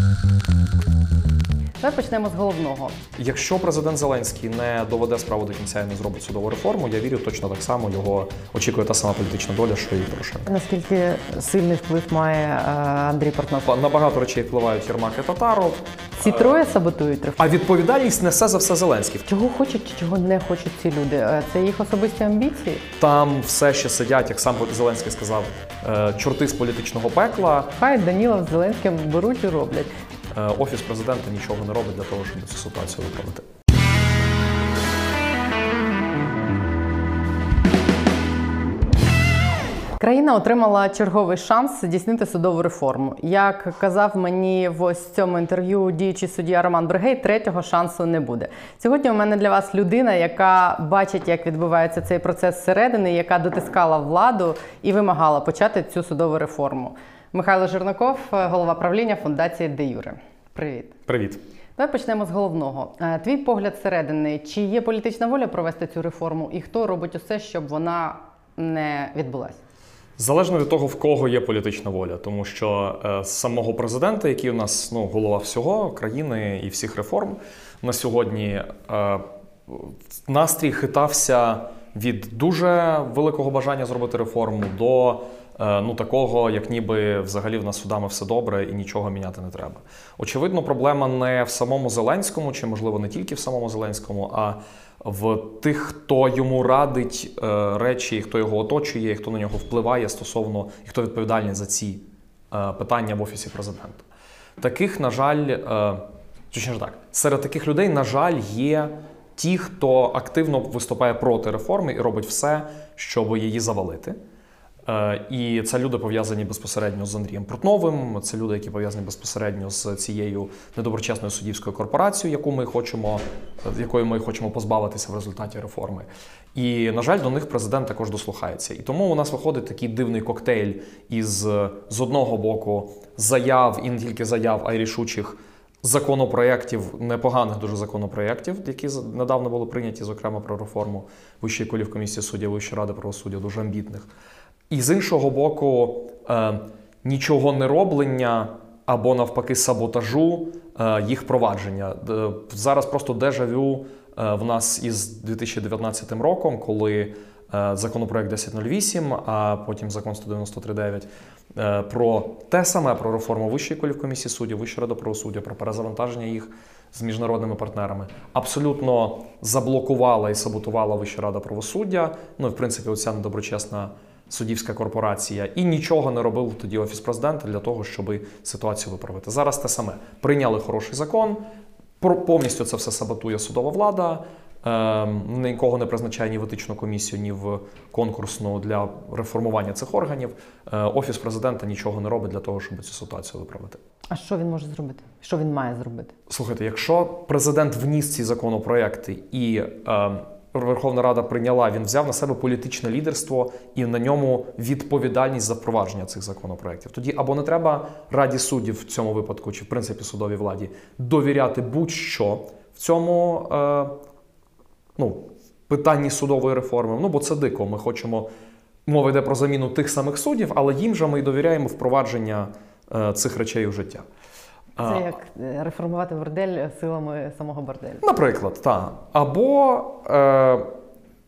Thank you. Давай почнемо з головного. Якщо президент Зеленський не доведе справу до кінця і не зробить судову реформу, я вірю, точно так само його очікує та сама політична доля, що і Порошенка. Наскільки сильний вплив має е, Андрій Портнов? На багато речей впливають Єрмак і Татаров, Ці троє саботують а відповідальність несе за все Зеленський. Чого хочуть чи чого не хочуть ці люди? Е, Це їх особисті амбіції. Там все ще сидять, як сам Зеленський сказав, е, чорти з політичного пекла. Хай Данілов з Зеленським беруть і роблять. Е, Офіс президента нічого не робить для того, щоб цю ситуацію виправити. Країна отримала черговий шанс здійснити судову реформу. Як казав мені в ось цьому інтерв'ю діючий суддя Роман Бригей, третього шансу не буде. Сьогодні у мене для вас людина, яка бачить, як відбувається цей процес зсередини, яка дотискала владу і вимагала почати цю судову реформу. Михайло Жирнаков, голова правління фундації Де Юре. Привіт. Привіт. Давай почнемо з головного. Е, Твій погляд зсередини, чи є політична воля провести цю реформу, і хто робить усе, щоб вона не відбулася? Залежно від того, в кого є політична воля, тому що е, з самого президента, який у нас ну, голова всього країни і всіх реформ, на сьогодні е, настрій хитався від дуже великого бажання зробити реформу до е, ну, такого, як ніби взагалі в нас судами все добре і нічого міняти не треба. Очевидно, проблема не в самому Зеленському, чи можливо не тільки в самому Зеленському, а в тих, хто йому радить е, речі, хто його оточує, хто на нього впливає стосовно і хто відповідальний за ці е, питання в офісі президента. Таких, на жаль, е, точніше так, серед таких людей, на жаль, є ті, хто активно виступає проти реформи і робить все, щоб її завалити. Е, І це люди пов'язані безпосередньо з Андрієм Портновим. Це люди, які пов'язані безпосередньо з цією недоброчесною суддівською корпорацією, яку ми хочемо, якої ми хочемо позбавитися в результаті реформи. І на жаль, до них президент також дослухається. І тому у нас виходить такий дивний коктейль із з одного боку заяв і не тільки заяв, а й рішучих. Законопроєктів, непоганих дуже законопроєктів, які недавно були прийняті, зокрема про реформу Вищої колів комісії суддів, Вищої ради правосуддя, дуже амбітних. І з іншого боку, е, нічого не роблення або навпаки саботажу е, їх провадження. Д- Зараз просто дежавю е, в нас із 2019 роком, коли е, законопроект 1008, а потім закон 193.9 е, про те саме про реформу Вищої колівкомісії суддів, Вищої ради правосуддя, про перезавантаження їх з міжнародними партнерами, абсолютно заблокувала і саботувала Вища рада правосуддя. Ну і в принципі, оця недоброчесна суддівська корпорація, і нічого не робив тоді офіс президента для того, щоб ситуацію виправити. Зараз те саме прийняли хороший закон. Повністю це все саботує судова влада. Ем, Нікого не призначає ні в етичну комісію, ні в конкурсну для реформування цих органів. Е, Офіс президента нічого не робить для того, щоб цю ситуацію виправити. А що він може зробити? Що він має зробити? Слухайте, якщо президент вніс ці законопроекти і е, Верховна Рада прийняла, він взяв на себе політичне лідерство і на ньому відповідальність за впровадження цих законопроектів. Тоді або не треба раді суддів в цьому випадку, чи в принципі судовій владі довіряти будь-що в цьому е, ну, питанні судової реформи. Ну бо це дико. Ми хочемо. Мова йде про заміну тих самих суддів, але їм же ми й довіряємо впровадження е, цих речей у життя. Це як е, реформувати бордель силами самого борделю. Наприклад, так. Або, е,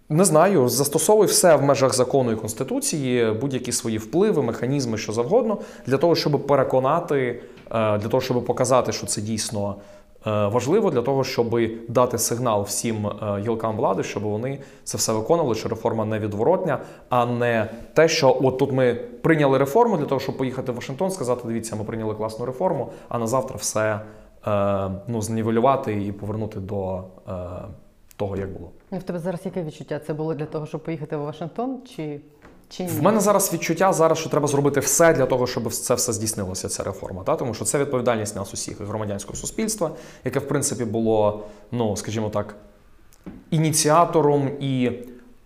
не знаю, застосовуй все в межах закону і конституції, будь-які свої впливи, механізми, що завгодно, для того, щоб переконати, е, для того, щоб показати, що це дійсно важливо, для того, щоб дати сигнал всім е, гілкам влади, щоб вони це все виконували, що реформа не відворотня, а не те, що от тут ми прийняли реформу для того, щоб поїхати в Вашингтон, сказати: дивіться, ми прийняли класну реформу, а на завтра все е, ну, знівелювати і повернути до е, того, як було. Ну, В тебе зараз яке відчуття? Це було для того, щоб поїхати в Вашингтон, чи, чи ні? В мене зараз відчуття зараз, що треба зробити все для того, щоб це все здійснилося, ця реформа. Та? Тому що це відповідальність нас усіх і громадянського суспільства, яке, в принципі, було, ну, скажімо так, ініціатором і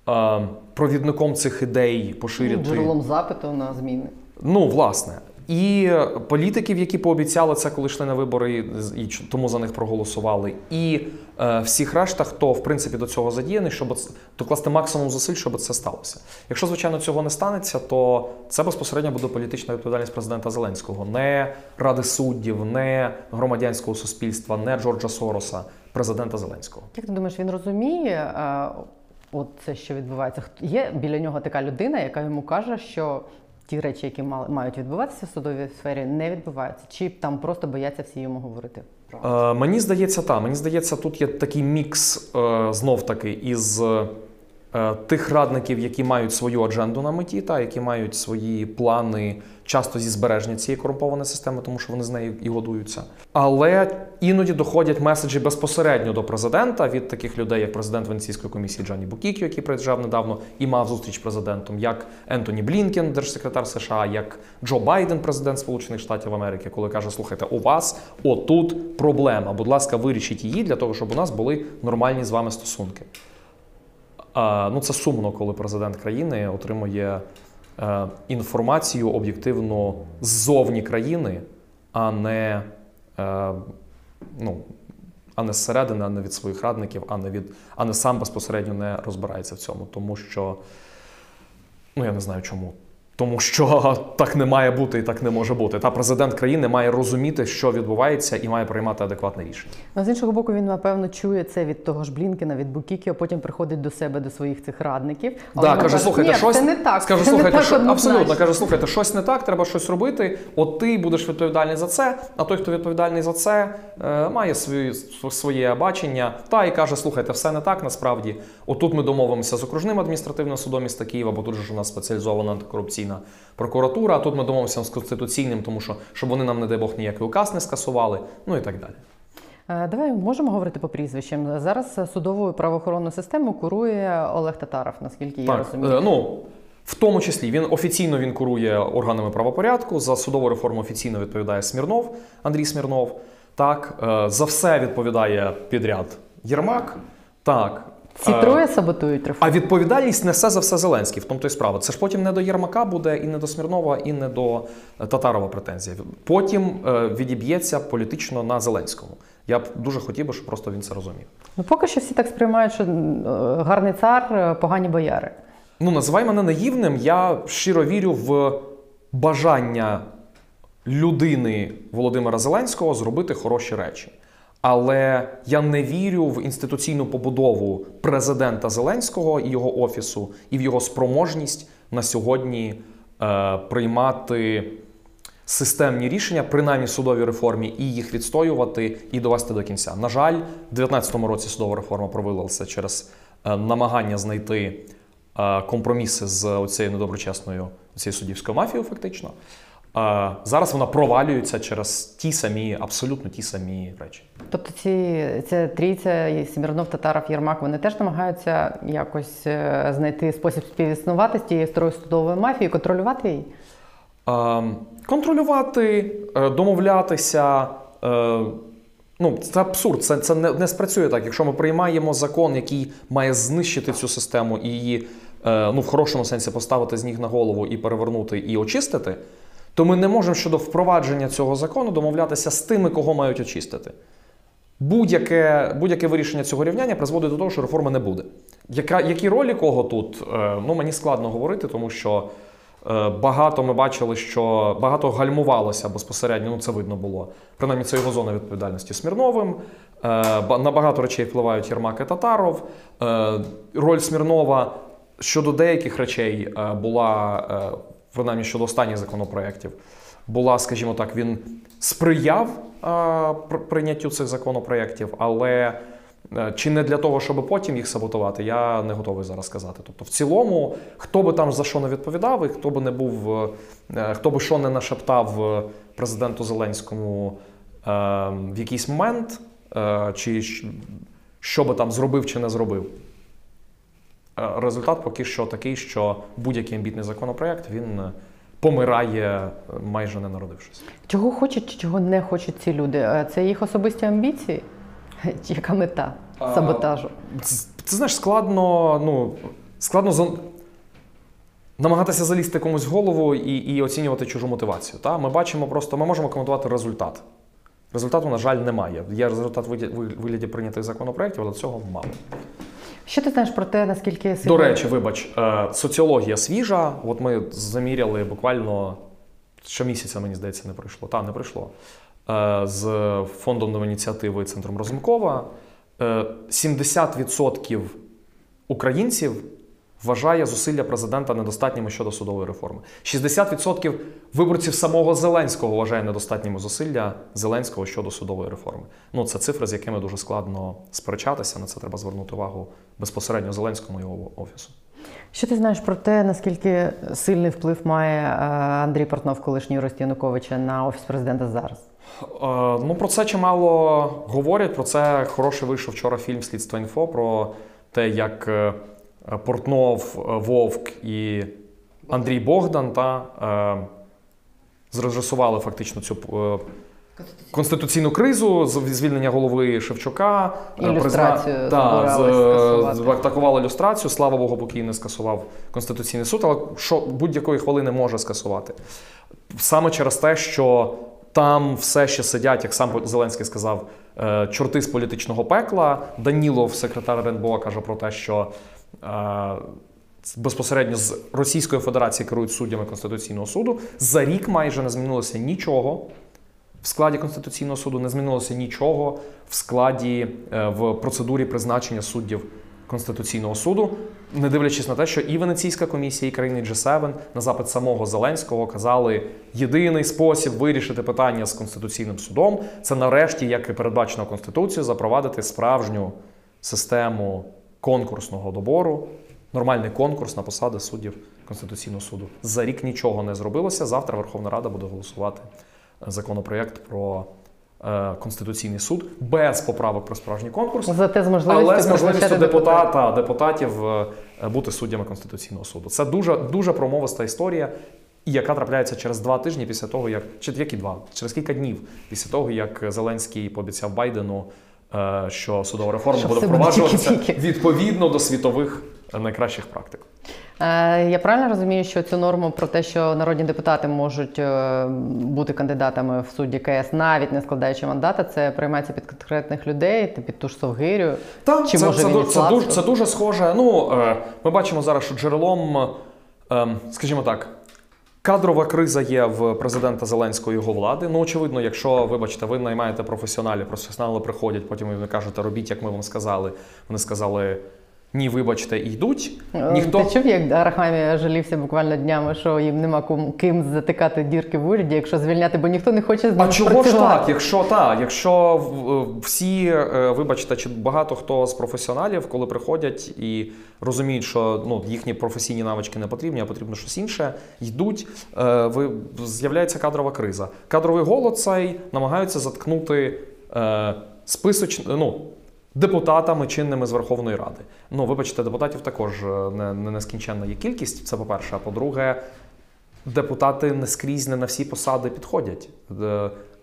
е, провідником цих ідей поширити. джерелом запиту на зміни. Ну, власне, і політиків, які пообіцяли це, коли йшли на вибори, і тому за них проголосували, і е, всіх решта, хто в принципі до цього задіяний, щоб докласти максимум зусиль, щоб це сталося. Якщо звичайно цього не станеться, то це безпосередньо буде політична відповідальність президента Зеленського, не ради суддів, не громадянського суспільства, не Джорджа Сороса, президента Зеленського. Як ти думаєш, він розуміє е, от це, що відбувається? Є біля нього така людина, яка йому каже, що ті речі, які мають відбуватися в судовій сфері, не відбуваються, чи там просто бояться всі йому говорити? Е, мені здається, так. Мені здається, тут є такий мікс е, знов таки із тих радників, які мають свою адженду на меті, та які мають свої плани часто зі збереження цієї корумпованої системи, тому що вони з нею і годуються. Але іноді доходять меседжі безпосередньо до президента від таких людей, як президент Венеційської комісії Джанні Букікіо, який приїжджав недавно і мав зустріч президентом, як Ентоні Блінкен, держсекретар США, як Джо Байден, президент Сполучених Штатів Америки, коли каже: слухайте, у вас отут проблема. Будь ласка, вирішіть її для того, щоб у нас були нормальні з вами стосунки. Ну, це сумно, коли президент країни отримує е, інформацію об'єктивно ззовні країни, а не, е, ну, а не зсередини, а не від своїх радників, а не від, а не сам безпосередньо не розбирається в цьому. Тому що, ну я не знаю чому. Тому що так не має бути і так не може бути. Та президент країни має розуміти, що відбувається, і має приймати адекватне рішення. Ну, з іншого боку, він напевно чує це від того ж Блінкена, від Букікіо, потім приходить до себе, до своїх цих радників. а Да, каже, слухайте, Ні, щось це не так. Скаже, це не слухайте, так що абсолютно каже, слухайте, щось не так, треба щось робити. От ти будеш відповідальний за це. А той, хто відповідальний за це, е, має свої, своє бачення. Та і каже: слухайте, все не так насправді. Отут ми домовимося з окружним адміністративним судом міста Києва, бо тут же ж у нас спеціалізована антикорупційна прокуратура. А тут ми домовимося з конституційним, тому що щоб вони нам, не дай Бог, ніякий указ не скасували. Ну і так далі. Е, Давай можемо говорити по прізвищам. Зараз судову правоохоронну систему курує Олег Татаров, наскільки я Так, розумію. е, ну в тому числі він офіційно він курує органами правопорядку. За судову реформу офіційно відповідає Смірнов, Андрій Смірнов. Так, е, за все відповідає підряд Єрмак. Так. Ці е, троє саботують реформу. А відповідальність несе за все Зеленський, в тому то й справа. Це ж потім не до Єрмака буде, і не до Смірнова, і не до е, Татарова претензія. Потім е, відіб'ється політично на Зеленському. Я б дуже хотів би, щоб просто він це розумів. Ну поки що всі так сприймають, що гарний цар, погані бояри. Ну, називай мене наївним. Я щиро вірю в бажання людини Володимира Зеленського зробити хороші речі. Але я не вірю в інституційну побудову президента Зеленського і його офісу, і в його спроможність на сьогодні е, приймати системні рішення, принаймні судовій реформі, і їх відстоювати і довести до кінця. На жаль, в 2019 році судова реформа провалилася через е, намагання знайти е, компроміси з цією недоброчесною цією суддівською мафією, фактично. Зараз вона провалюється через ті самі, абсолютно ті самі речі. Тобто ці ця трійця і Смірнов, Татаров, Єрмак, вони теж намагаються якось е, знайти спосіб співіснувати з тією старою судовою мафією, контролювати її. Контролювати, е, домовлятися. е, Ну, це абсурд, це, це не, не спрацює так. Якщо ми приймаємо закон, який має знищити цю систему і її ну, в хорошому сенсі поставити з ніг на голову і перевернути і очистити, то ми не можемо щодо впровадження цього закону домовлятися з тими, кого мають очистити. Будь-яке, будь-яке вирішення цього рівняння призводить до того, що реформи не буде. Яка, які ролі кого тут? Е, ну, мені складно говорити, тому що е, багато ми бачили, що багато гальмувалося безпосередньо, ну це видно було. Принаймні, це його зона відповідальності Смірновим. Е, на багато речей впливають Єрмак і Татаров. Роль Смірнова щодо деяких речей була, принаймні щодо останніх законопроєктів, була, скажімо так, він сприяв е, прийняттю цих законопроєктів, але е, чи не для того, щоб потім їх саботувати, я не готовий зараз сказати. Тобто, в цілому, хто би там за що не відповідав, і хто би не був, е, хто би що не нашептав е, президенту Зеленському в якийсь момент, чи що би там зробив чи не зробив. Е, Результат поки що такий, що будь-який амбітний законопроект він е, помирає е, майже не народившись. Чого хочуть чи чого не хочуть ці люди? Це їх особисті амбіції? Чи Яка мета саботажу? Це, це знаєш, складно, ну, складно зон... намагатися залізти комусь в голову і, і оцінювати чужу мотивацію. Та? Ми бачимо просто, ми можемо коментувати результат. Результату, на жаль, немає. Є результат в вигляді прийнятих законопроєктів, але цього мало. Що ти знаєш про те, наскільки До речі, вибач, е, соціологія свіжа. От ми заміряли буквально щомісяця, мені здається, не пройшло. Та, не пройшло. Е, З фондом нової ініціативи Центром Разумкова. Е, 70% українців вважає зусилля президента недостатніми щодо судової реформи. 60% виборців самого Зеленського вважає недостатніми зусилля Зеленського щодо судової реформи. Ну, це цифри, з якими дуже складно сперечатися. На це треба звернути увагу безпосередньо Зеленському і його офісу. Що ти знаєш про те, наскільки сильний вплив має е, Андрій Портнов, колишній юрист Януковича, на офіс президента зараз? Е, Ну, про це чимало говорять. Про це хороший вийшов вчора фільм Слідство інфо про те, як е, Портнов, е, Вовк і Андрій Богдан та е, зрежисували фактично цю е, конституційну кризу, звільнення голови Шевчука, Ілюстрацію призна- та, з- атакували ілюстрацію. Слава Богу, поки не скасував Конституційний суд, але що будь-якої хвилини може скасувати. Саме через те, що там все ще сидять, як сам Зеленський сказав, чорти з політичного пекла. Данілов, секретар РНБО, каже про те, що безпосередньо з Російської Федерації керують суддями Конституційного суду. За рік майже не змінилося нічого. В складі Конституційного суду не змінилося нічого в складі е, в процедурі призначення суддів Конституційного суду, не дивлячись на те, що і Венеційська комісія, і країни G7 на запит самого Зеленського казали, єдиний спосіб вирішити питання з Конституційним судом це нарешті, як і передбачено Конституцією, запровадити справжню систему конкурсного добору, нормальний конкурс на посади суддів Конституційного суду. За рік нічого не зробилося. Завтра Верховна Рада буде голосувати законопроєкт про е, Конституційний суд без поправок про справжній конкурс. Зате з Але з можливістю депутата, депутатів е, бути суддями Конституційного суду. Це дуже, дуже промовиста історія, яка трапляється через два тижні після того, як чи які два, через кілька днів після того, як Зеленський пообіцяв Байдену, е, що судова реформа Що буде впроваджуватися відповідно до світових е, найкращих практик. Е, Я правильно розумію, що цю норму про те, що народні депутати можуть е, бути кандидатами в судді КС, навіть не складаючи мандата, це приймається під конкретних людей, під ту ж Совгирю. Так, Чи це, може це, і це, дуже, це дуже схоже. Ну, е, ми бачимо зараз, що джерелом, е, скажімо так, кадрова криза є в президента Зеленського його влади. Ну, очевидно, якщо, вибачте, ви наймаєте професіоналів, професіонали приходять, потім ви кажете, робіть, як ми вам сказали. Вони сказали. Ні, вибачте, йдуть. Е, Ніхто Ти чув, як Арахамія жалівся буквально днями, що їм нема ким затикати дірки в уряді, якщо звільняти, бо ніхто не хоче з А чого ж так? Якщо так, якщо всі, е, вибачте, чи багато хто з професіоналів, коли приходять і розуміють, що ну, їхні професійні навички не потрібні, а потрібно щось інше, йдуть, е, ви, з'являється кадрова криза. Кадровий голод цей намагаються заткнути списоч, ну, депутатами чинними з Верховної Ради. Ну, вибачте, депутатів також е, не, не нескінченна є кількість, це по-перше. А по-друге, депутати не скрізь не на всі посади підходять.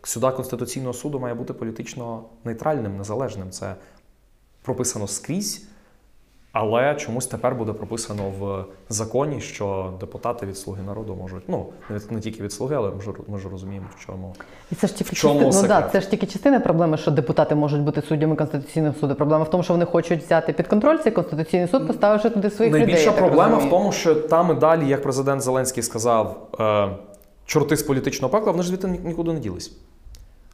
Сюда Конституційного суду має бути політично нейтральним, незалежним. Це прописано скрізь, але чомусь тепер буде прописано в законі, що депутати від слуги народу можуть. Ну, не, тільки від слуги, але ми ж, ми ж розуміємо, в чому. І це ж тільки чому частина, ну, да, це ж тільки частина проблеми, що депутати можуть бути суддями Конституційного суду. Проблема в тому, що вони хочуть взяти під контроль цей Конституційний суд, поставивши туди своїх людей. Найбільша я так проблема в тому, що там і далі, як президент Зеленський сказав, е, чорти з політичного пекла, вони ж звідти ні- нікуди не ділись.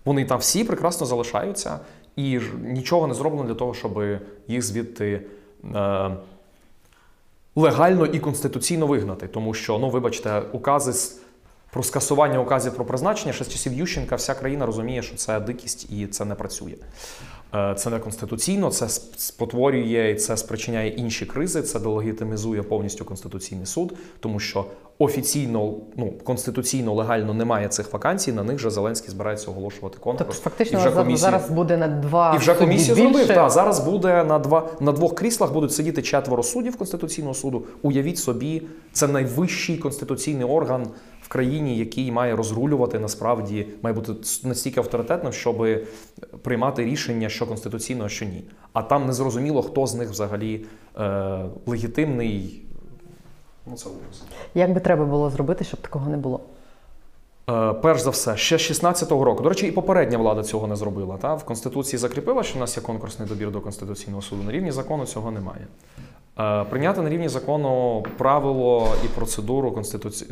Вони там всі прекрасно залишаються, і нічого не зроблено для того, щоб їх звідти легально і конституційно вигнати. Тому що, ну, вибачте, укази про скасування указів про призначення ще з часів Ющенка вся країна розуміє, що це дикість і це не працює. Е, Це не конституційно, це спотворює і це спричиняє інші кризи. Це делегітимізує повністю конституційний суд, тому що офіційно, ну конституційно легально немає цих вакансій. На них же Зеленський збирається оголошувати конкурс. Тобто, фактично, І вже комісія- зараз буде на два і вже судді комісію більше. зробив. Та, зараз буде на два на двох кріслах будуть сидіти четверо суддів Конституційного суду. Уявіть собі, це найвищий конституційний орган в країні, який має розрулювати насправді, має бути настільки авторитетним, щоб приймати рішення, що конституційно, а що ні. А там не зрозуміло, хто з них взагалі е, легітимний. Ну це ужас. Як би треба було зробити, щоб такого не було? Е, Перш за все, ще з 16-го року. До речі, і попередня влада цього не зробила. Та? В Конституції закріпила, що в нас є конкурсний добір до Конституційного суду. На рівні закону цього немає. Е, Прийняти на рівні закону правило і процедуру конституці...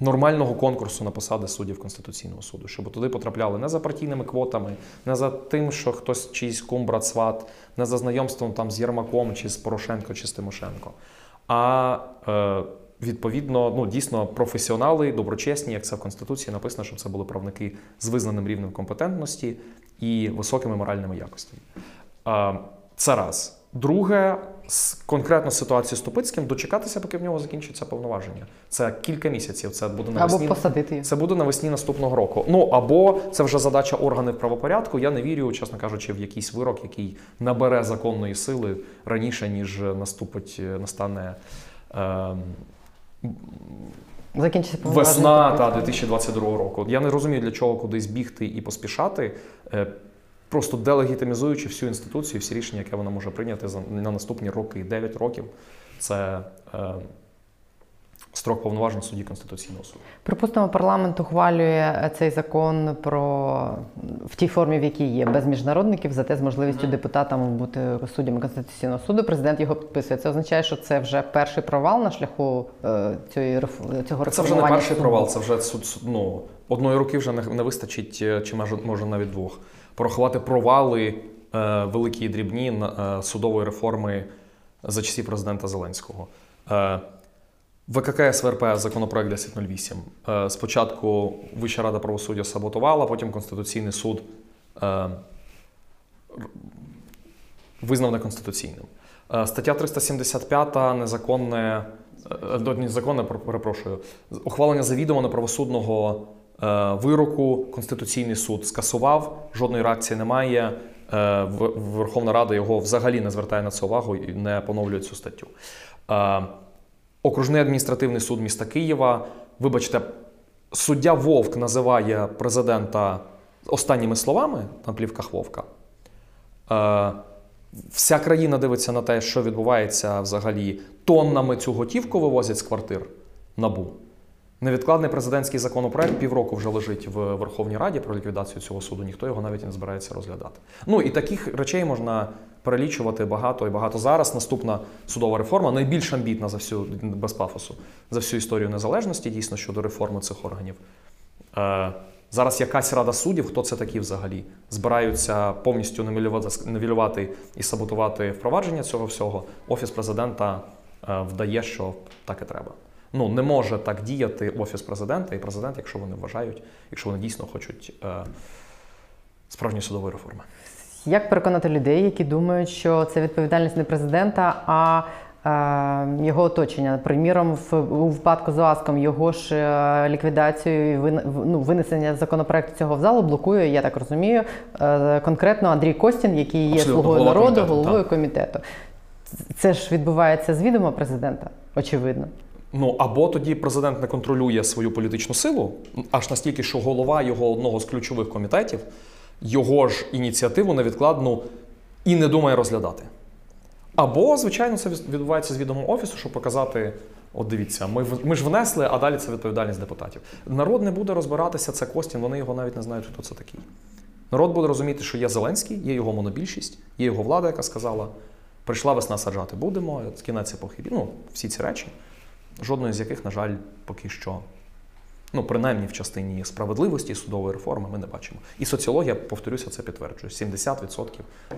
нормального конкурсу на посади суддів Конституційного суду, щоб туди потрапляли не за партійними квотами, не за тим, що хтось чийсь кум, брат, сват, не за знайомством там з Єрмаком, чи з Порошенко, чи з Тимошенко. А е, відповідно, ну дійсно професіонали, доброчесні, як це в Конституції написано, щоб це були правники з визнаним рівнем компетентності і високими моральними якостями. Е, Це раз. Друге, конкретно ситуації з Тупицьким, дочекатися, поки в нього закінчаться повноваження. Це кілька місяців. Це буде Або навесні. посадити. Це буде навесні наступного року. Ну або це вже задача органів правопорядку. Я не вірю, чесно кажучи, в якийсь вирок, який набере законної сили раніше, ніж наступить, настане. Е, Закінчиться Весна та 2022 року. Я не розумію, для чого кудись бігти і поспішати, е, просто делегітимізуючи всю інституцію, всі рішення, яке вона може прийняти за на наступні роки, 9 років. Це е, строк повноважень судді Конституційного суду. Припустимо, парламент ухвалює е, цей закон про в тій формі, в якій є, без міжнародників, зате з можливістю депутатам бути суддями Конституційного суду. Президент його підписує. Це означає, що це вже перший провал на шляху е, цієї цього Це вже не перший суду. провал, це вже суд, суд- ну, одної руки вже не, не вистачить, е, чи може, може навіть двох. Порахувати провали е, великі і дрібні е, судової реформи за часів президента Зеленського. Е, ВКК СВРП законопроект 1008. Е, спочатку Вища рада правосуддя саботувала, потім Конституційний суд е, визнав неконституційним. Е, Стаття 375 незаконне, е, до- незаконне, перепрошую, ухвалення завідомо неправосудного е, вироку Конституційний суд скасував, жодної реакції немає. Е, Верховна Рада його взагалі не звертає на це увагу і не поновлює цю статтю. Е, Окружний адміністративний суд міста Києва. Вибачте, суддя Вовк називає президента останніми словами на плівках Вовка. Е, Вся країна дивиться на те, що відбувається взагалі. Тоннами цю готівку вивозять з квартир набу. Невідкладний президентський законопроект півроку вже лежить в Верховній Раді про ліквідацію цього суду. Ніхто його навіть не збирається розглядати. Ну і таких речей можна перелічувати багато і багато. Зараз наступна судова реформа найбільш амбітна за всю без пафосу за всю історію незалежності, дійсно щодо реформи цих органів. Е, Зараз якась рада суддів, хто це такі взагалі, збираються повністю нивелювати і саботувати впровадження цього всього. Офіс президента е, вдає, що так і треба. Ну не може так діяти офіс президента і президент, якщо вони вважають, якщо вони дійсно хочуть е, справжньої судової реформи. Як переконати людей, які думають, що це відповідальність не президента, а е, його оточення? Приміром, в у випадку з ОАСКом його ж е, ліквідацію і вин- ну, винесення законопроекту цього в залу блокує, я так розумію, е, конкретно Андрій Костін, який є слугою народу, комітету, головою так. комітету. Це ж відбувається з відома президента, очевидно. Ну або тоді президент не контролює свою політичну силу, аж настільки, що голова його одного з ключових комітетів його ж ініціативу невідкладну і не думає розглядати. Або, звичайно, це відбувається з відомого офісу, щоб показати: от дивіться, ми, ми ж внесли, а далі це відповідальність депутатів. Народ не буде розбиратися, це Костін, вони його навіть не знають, хто це такий. Народ буде розуміти, що є Зеленський, є його монобільшість, є його влада, яка сказала: прийшла весна саджати будемо, кінець епохи. Ну, всі ці речі жодної з яких, на жаль, поки що, ну, принаймні в частині справедливості і судової реформи ми не бачимо. І соціологія, повторюся, це підтверджує. 70%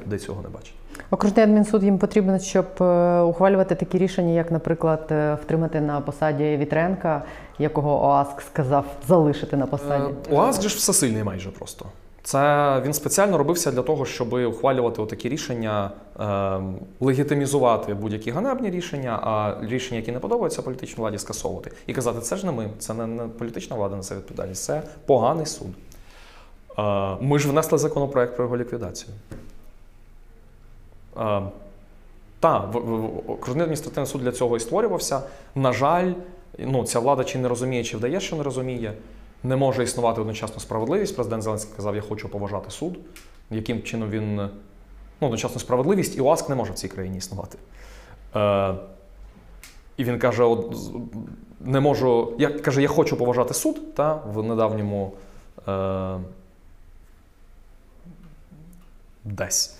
людей цього не бачать. Окружний адмінсуд їм потрібен, щоб е, ухвалювати такі рішення, як, наприклад, е, втримати на посаді Вітренка, якого ОАСК сказав залишити на посаді. Е, УАЗ же ж всесильний майже просто. Це він спеціально робився для того, щоб ухвалювати такі рішення, е, легітимізувати будь-які ганебні рішення, а рішення, які не подобаються політичній владі, скасовувати. І казати, це ж не ми, це не, не політична влада несе відповідальність, це поганий суд. Е, ми ж внесли законопроект про його ліквідацію. Е, так, окружний адміністративний суд для цього і створювався. На жаль, ну, ця влада чи не розуміє, чи вдає, що не розуміє. Не може існувати одночасно справедливість. Президент Зеленський сказав, я хочу поважати суд. Яким чином він ну, одночасно справедливість і ОАСК не може в цій країні існувати. Е, І він каже: от, не можу. Я каже, я хочу поважати суд та в недавньому. Е, десь.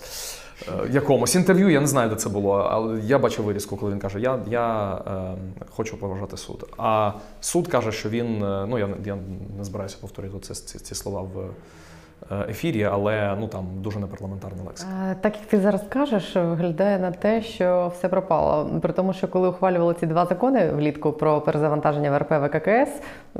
Е, якомусь інтерв'ю, я не знаю, де це було, але я бачив вирізку, коли він каже: Я, я е, хочу поважати суд. А суд каже, що він. е, Ну, я, я не збираюся повторити це, ці, ці слова в ефірі, але ну там дуже непарламентарна лексика. Е, Так як ти зараз кажеш, виглядає на те, що все пропало. При тому, що коли ухвалювали ці два закони влітку про перезавантаження ВРП ВККС,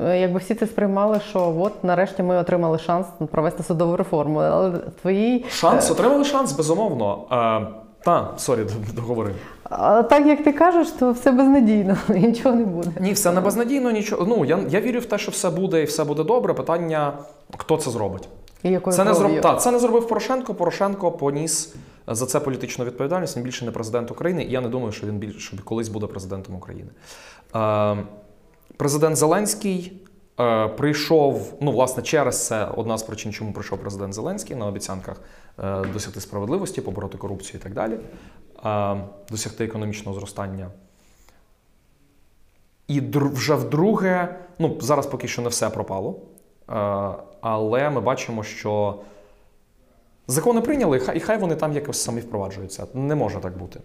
е, якби всі це сприймали, що от нарешті ми отримали шанс провести судову реформу. Але твої Шанс, отримали шанс, безумовно. Е, та, сорі, договорив. а так як ти кажеш, то все безнадійно і нічого не буде. Ні, все не безнадійно, нічого. Ну, я, я вірю в те, що все буде і все буде добре. Питання, хто це зробить. І якою Це не, зроб... та, це не зробив Порошенко. Порошенко поніс за це політичну відповідальність. Він більше не президент України, і я не думаю, що він більше що колись буде президентом України. Е, президент Зеленський е, прийшов, ну, власне, через це одна з причин, чому прийшов президент Зеленський на обіцянках е, досягти справедливості, побороти корупцію і так далі, е, досягти економічного зростання. І вже вдруге, ну зараз поки що не все пропало, е, але ми бачимо, що закони прийняли, і хай- вони там якось самі впроваджуються. Не може так бути.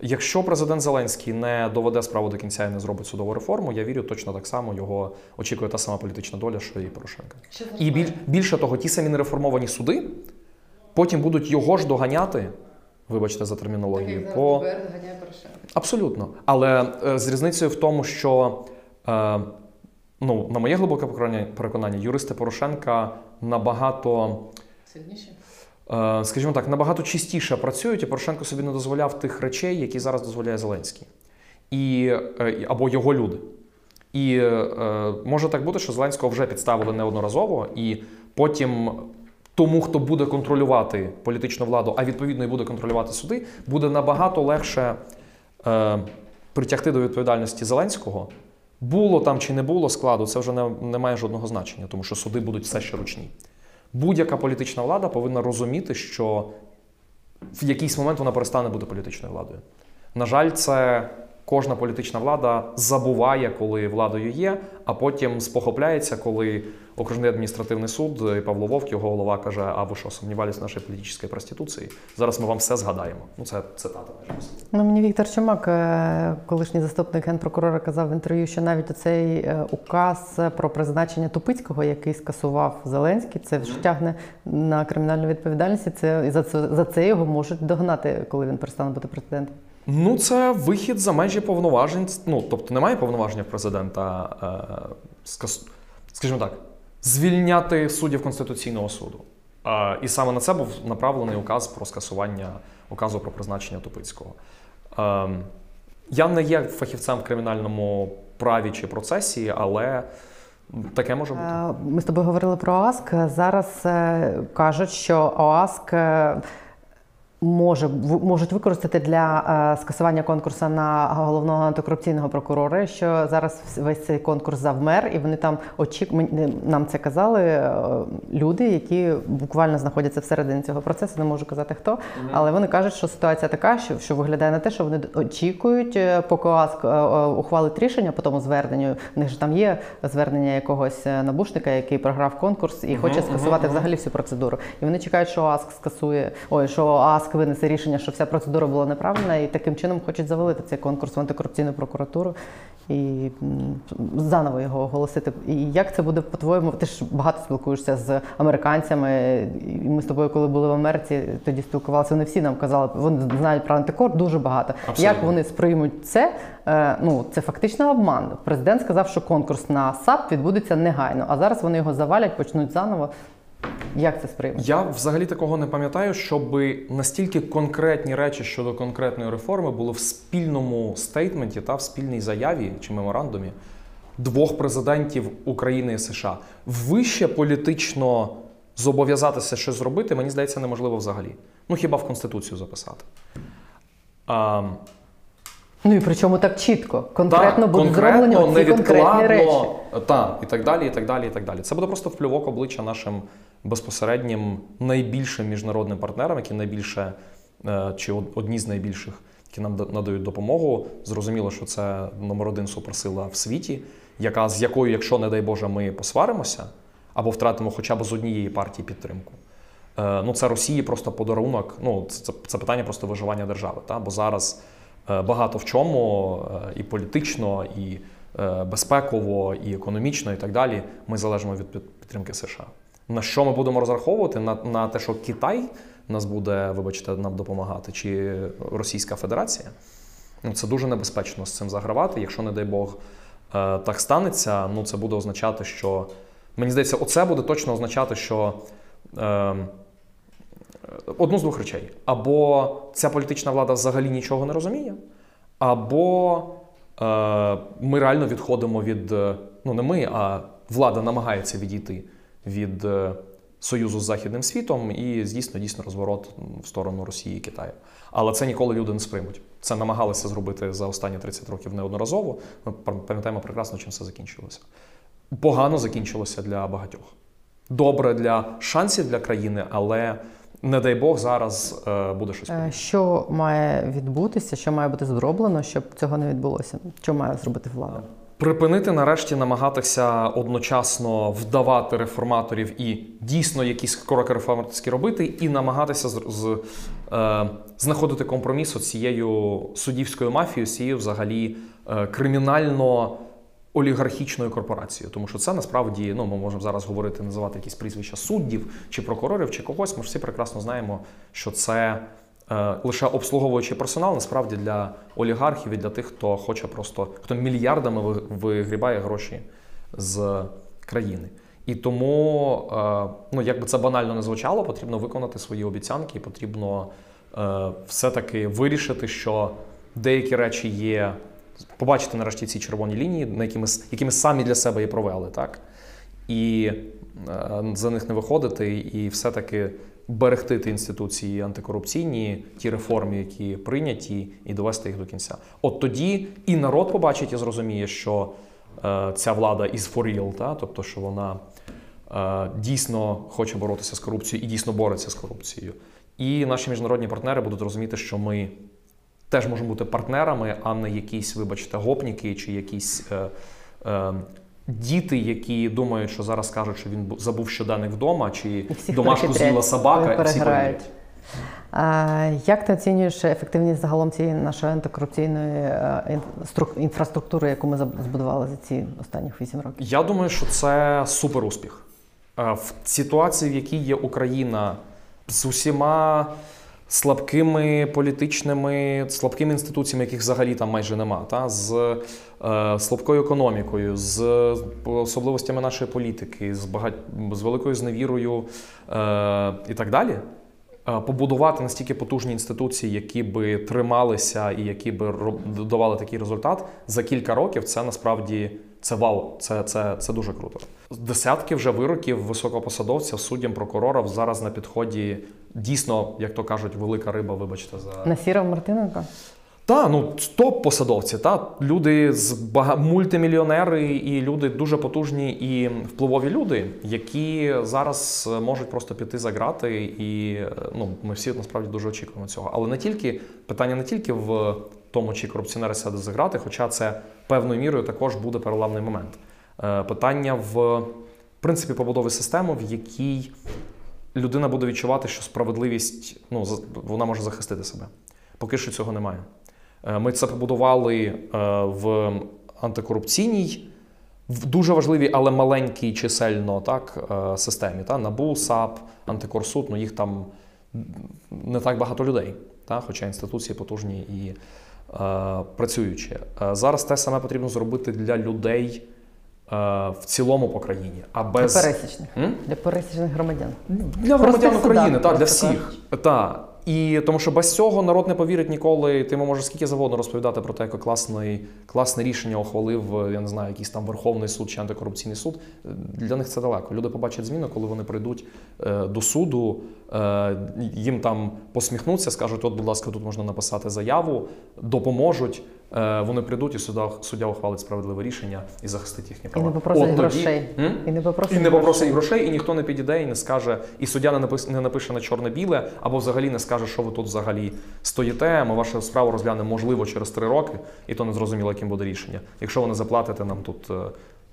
Якщо президент Зеленський не доведе справу до кінця і не зробить судову реформу, я вірю, точно так само його очікує та сама політична доля, що і Порошенка. І біль, більше того, ті самі нереформовані суди потім будуть його ж доганяти, вибачте за термінологію, по, Абсолютно. Але е, з різницею в тому, що е, ну, на моє глибоке переконання, юристи Порошенка набагато, Сильніше? е, скажімо так, набагато чистіше працюють, і Порошенко собі не дозволяв тих речей, які зараз дозволяє Зеленський. І, е, або його люди. І е, може так бути, що Зеленського вже підставили неодноразово, і потім тому, хто буде контролювати політичну владу, а відповідно і буде контролювати суди, буде набагато легше притягти до відповідальності Зеленського. Було там чи не було складу, це вже не, не має жодного значення, тому що суди будуть все ще ручні. Будь-яка політична влада повинна розуміти, що в якийсь момент вона перестане бути політичною владою. На жаль, це кожна політична влада забуває, коли владою є, а потім спохопляється, коли окружний адміністративний суд і Павло Вовк, його голова каже: А ви що, сумнівались в нашій політичній проституції? Зараз ми вам все згадаємо. Ну, це цитата. Ну, мені Віктор Чумак, е, колишній заступник генпрокурора, казав в інтерв'ю, що навіть оцей е, указ про призначення Тупицького, який скасував Зеленський, це вже тягне на кримінальну відповідальність. і Це і за це за це його можуть догнати, коли він перестане бути президентом. Ну, це вихід за межі повноважень. Ну, тобто немає повноваження президента, е, скажімо так, звільняти суддів Конституційного суду. Е, і саме на це був направлений указ про скасування указу про призначення Тупицького. Е, я не є фахівцем в кримінальному праві чи процесі, але таке може бути. Е, Ми з тобою говорили про ОАСК. Зараз е, кажуть, що ОАСК е, може можуть використати для е, скасування конкурсу на головного антикорупційного прокурора. Що зараз весь цей конкурс завмер, і вони там очікують. Нам це казали е, люди, які буквально знаходяться всередині цього процесу. Не можу казати хто, але вони кажуть, що ситуація така, що, що виглядає на те, що вони очікують, е, поки ОАСК е, ухвалить рішення по тому зверненню. В них ж там є звернення якогось набушника, який програв конкурс і хоче скасувати взагалі всю процедуру. І вони чекають, що ОАСК скасує, ой, що ОАСК винесе рішення, що вся процедура була неправильна, і таким чином хочуть завалити цей конкурс в антикорупційну прокуратуру і заново його оголосити. І як це буде по-твоєму? Ти ж багато спілкуєшся з американцями. І ми з тобою, коли були в Америці, тоді спілкувалися. Вони всі нам казали, вони знають про антикор дуже багато. Абсолютно. Як вони сприймуть це? Е, Ну це фактично обман. Президент сказав, що конкурс на САП відбудеться негайно, а зараз вони його завалять, почнуть заново. Як це сприймуть? Я взагалі такого не пам'ятаю, щоб настільки конкретні речі щодо конкретної реформи були в спільному стейтменті та в спільній заяві чи меморандумі двох президентів України і США. Вище політично зобов'язатися щось зробити, мені здається, неможливо взагалі. Ну хіба в Конституцію записати. А, Ну і причому так чітко, конкретно так, будуть зроблені конкретні речі. так, і так далі, і так далі, і так далі. Це буде просто вплювок обличчя нашим безпосереднім найбільшим міжнародним партнерам, які найбільше е, чи одні з найбільших, які нам надають допомогу. Зрозуміло, що це номер один суперсила в світі, яка з якою, якщо не дай Боже, ми посваримося або втратимо хоча б з однієї партії підтримку. Е, ну, це Росії просто подарунок. Ну, це, це, питання просто виживання держави. Та? Бо зараз е, багато в чому і політично, і безпеково, і економічно, і так далі. Ми залежимо від підтримки США. На що ми будемо розраховувати? На, на те, що Китай нас буде, вибачте, нам допомагати, чи Російська Федерація. Ну, це дуже небезпечно з цим загравати. Якщо, не дай Бог, е, так станеться, ну це буде означати, що мені здається, оце буде точно означати, що. Е, Одну з двох речей: або ця політична влада взагалі нічого не розуміє, або е, ми реально відходимо від. е, Ну, не ми, а влада намагається відійти від е, союзу з Західним світом і здійсно дійсно розворот в сторону Росії і Китаю. Але це ніколи люди не сприймуть. Це намагалися зробити за останні 30 років неодноразово. Ми пам- пам'ятаємо прекрасно, чим все закінчилося. Погано закінчилося для багатьох. Добре для шансів для країни, але не дай Бог зараз е, буде щось. Е, Що має відбутися, що має бути зроблено, щоб цього не відбулося? Що має зробити влада? Припинити нарешті намагатися одночасно вдавати реформаторів і дійсно якісь кроки реформаторські робити, і намагатися з, з, е, знаходити компроміс з цією суддівською мафією, цією взагалі е, кримінально. Олігархічною корпорацією, тому що це насправді ну ми можемо зараз говорити, називати якісь прізвища суддів чи прокурорів чи когось. Ми ж всі прекрасно знаємо, що це лише обслуговуючий персонал, насправді для олігархів і для тих, хто хоче просто хто мільярдами вигрібає гроші з країни. І тому, е, ну як би це банально не звучало, потрібно виконати свої обіцянки, і потрібно е, все-таки вирішити, що деякі речі є. Побачити нарешті ці червоні лінії, на які ми, які ми самі для себе і провели, так? І е, за них не виходити, і все-таки берегти ті інституції антикорупційні, ті реформи, які прийняті, і довести їх до кінця. От тоді і народ побачить і зрозуміє, що е, ця влада is for real, та? тобто, що вона е, дійсно хоче боротися з корупцією і дійсно бореться з корупцією. І наші міжнародні партнери будуть розуміти, що ми теж можемо бути партнерами, а не якісь, вибачте, гопніки чи якісь е, е, діти, які думають, що зараз кажуть, що він забув щоденник вдома, чи всіх домашку з'їла собака, і всі переграють. А, як ти оцінюєш ефективність загалом цієї нашої антикорупційної е, ін- стру- інфраструктури, яку ми збудували за ці останніх вісім років? Я думаю, що це супер успіх. Е, В ситуації, в якій є Україна з усіма слабкими політичними, слабкими інституціями, яких взагалі там майже нема, та? з слабкою економікою, з особливостями нашої політики, з, багать... з великою зневірою е, і так далі. Е, Побудувати настільки потужні інституції, які би трималися і які би давали такий результат за кілька років, це насправді це вау, це, це, це дуже круто. Десятки вже вироків високопосадовців, суддям, прокурорів зараз на підході дійсно, як то кажуть, велика риба, вибачте, за Насіров Мартиненко? Та ну топ посадовці, та люди з бага... мультимільйонери і люди дуже потужні і впливові люди, які зараз е, можуть просто піти за грати, і е, ну ми всі насправді дуже очікуємо цього. Але не тільки питання не тільки в тому, чи корупціонери сяде за грати, хоча це певною мірою також буде переламний момент. Е, Питання в принципі побудови системи, в якій людина буде відчувати, що справедливість ну вона може захистити себе. Поки що цього немає. Е, Ми це побудували е, в антикорупційній, в дуже важливій, але маленькій чисельно так, е, системі. Та? НАБУ, САП, антикорсуд, ну їх там не так багато людей, та? хоча інституції потужні і е, працюючі. Зараз те саме потрібно зробити для людей в цілому по країні. А без... Для пересічних. М? Для пересічних громадян. Для Простих громадян України, судах, та, для всіх. Та. І тому що без цього народ не повірить ніколи. Ти можеш скільки завгодно розповідати про те, яке класне, класне рішення ухвалив, я не знаю, якийсь там Верховний суд чи антикорупційний суд. Для них це далеко. Люди побачать зміну, коли вони прийдуть е, до суду, е, їм там посміхнуться, скажуть: от, будь ласка, тут можна написати заяву, допоможуть. е, вони прийдуть і суддя, суддя ухвалить справедливе рішення і захистить їхні І права. не попросить От грошей. М? І не попросить І не попросить грошей. грошей, і ніхто не підійде і не скаже, і суддя не напише, не напише на чорне-біле, або взагалі не скаже, що ви тут взагалі стоїте. Ми вашу справу розглянемо, можливо, через три роки, і то не зрозуміло, яким буде рішення. Якщо ви не заплатите нам тут е,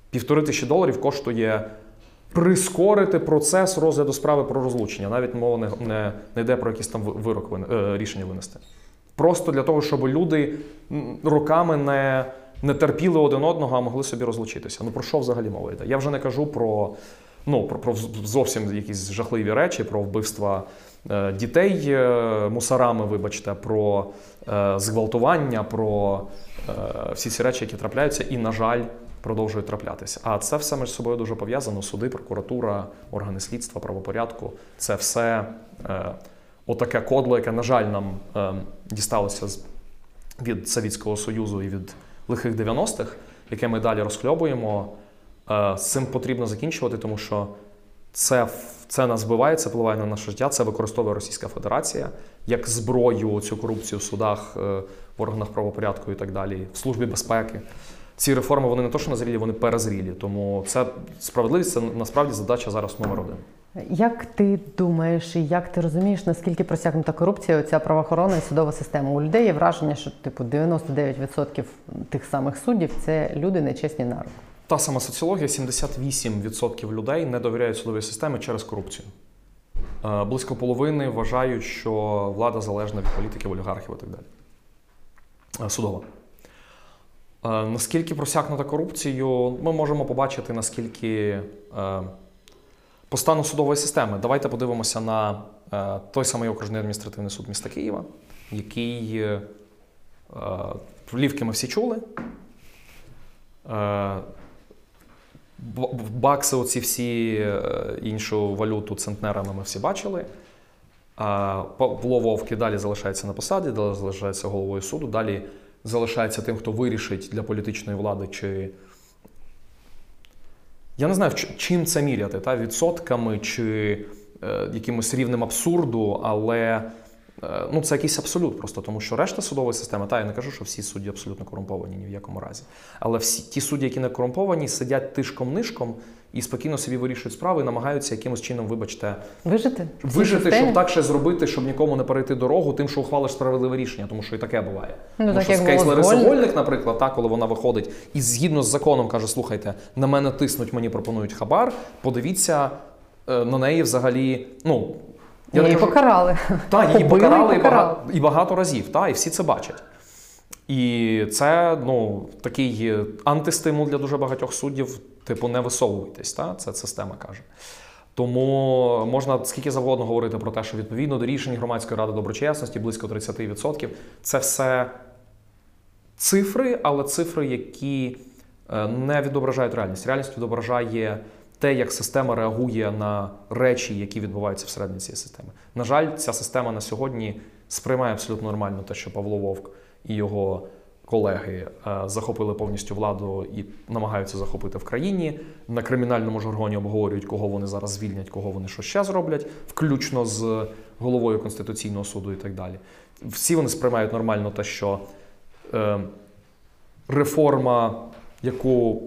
півтори тисячі доларів, коштує прискорити процес розгляду справи про розлучення. Навіть мова не, не, не йде про якийсь там вирок е, рішення винести. Просто для того, щоб люди роками не, не терпіли один одного, а могли собі розлучитися. Ну про що взагалі мова йде? Я вже не кажу про, ну, про, про зовсім якісь жахливі речі, про вбивства е, дітей е, мусорами, вибачте, про е, зґвалтування, про е, всі ці речі, які трапляються, і, на жаль, продовжують траплятися. А це все між собою дуже пов'язано. Суди, прокуратура, органи слідства, правопорядку це все. Е, Отаке кодло, яке, на жаль, нам е, дісталося з, від Совєтського Союзу і від лихих 90-х, яке ми далі розхльобуємо, е, з цим потрібно закінчувати, тому що це, це нас вбиває, це впливає на наше життя, це використовує Російська Федерація як зброю цю корупцію в судах, е, в органах правопорядку і так далі, в службі безпеки. Ці реформи вони не то, що назрілі, вони перезрілі. Тому це справедливість це насправді задача зараз номер один. Як ти думаєш, і як ти розумієш, наскільки просякнута корупція ця правоохоронна і судова система? У людей є враження, що типу 99% тих самих суддів це люди нечесні на руку. Та сама соціологія: 78% людей не довіряють судовій системі через корупцію. Е, Близько половини вважають, що влада залежна від політиків, олігархів і так далі. Е, Судова. Е, Наскільки просякнута корупцією, ми можемо побачити, наскільки е, по стану судової системи. Давайте подивимося на е, той самий окружний адміністративний суд міста Києва, який е, ми всі чули. Бакси, оці всі іншу валюту центнерами ми всі бачили. Павло Вовк і далі залишається на посаді, далі залишається головою суду, далі залишається тим, хто вирішить для політичної влади, чи. Я не знаю, чим це міряти, та? відсотками чи е, якимось рівнем абсурду, але е, ну, це якийсь абсолют просто, тому що решта судової системи, та я не кажу, що всі судді абсолютно корумповані ні в якому разі. Але всі ті судді, які не корумповані, сидять тишком-нишком і спокійно собі вирішують справи і намагаються якимось чином, вибачте, Вижити? вижити, щоб так ще зробити, щоб нікому не перейти дорогу, тим, що ухвалиш справедливе рішення, тому що і таке буває. Ну, тому так, що як кейс Лариси. Гольник, наприклад, та, коли вона виходить і згідно з законом каже: слухайте, на мене тиснуть, мені пропонують хабар. Подивіться е, на неї взагалі. Ну я Її кажу- покарали. та, її Побили і покарали і багато, і багато разів, та, і всі це бачать. І це ну, такий антистимул для дуже багатьох суддів, типу, не висовуйтесь, та? це система каже. Тому можна скільки завгодно говорити про те, що відповідно до рішень громадської ради доброчесності близько 30%. Це все цифри, але цифри, які е, не відображають реальність. Реальність відображає те, як система реагує на речі, які відбуваються всередині цієї системи. На жаль, ця система на сьогодні сприймає абсолютно нормально те, що Павло Вовк і його колеги е, захопили повністю владу і намагаються захопити в країні. На кримінальному жаргоні обговорюють, кого вони зараз звільнять, кого вони що ще зроблять, включно з головою Конституційного суду і так далі. Всі вони сприймають нормально те, що е, реформа, яку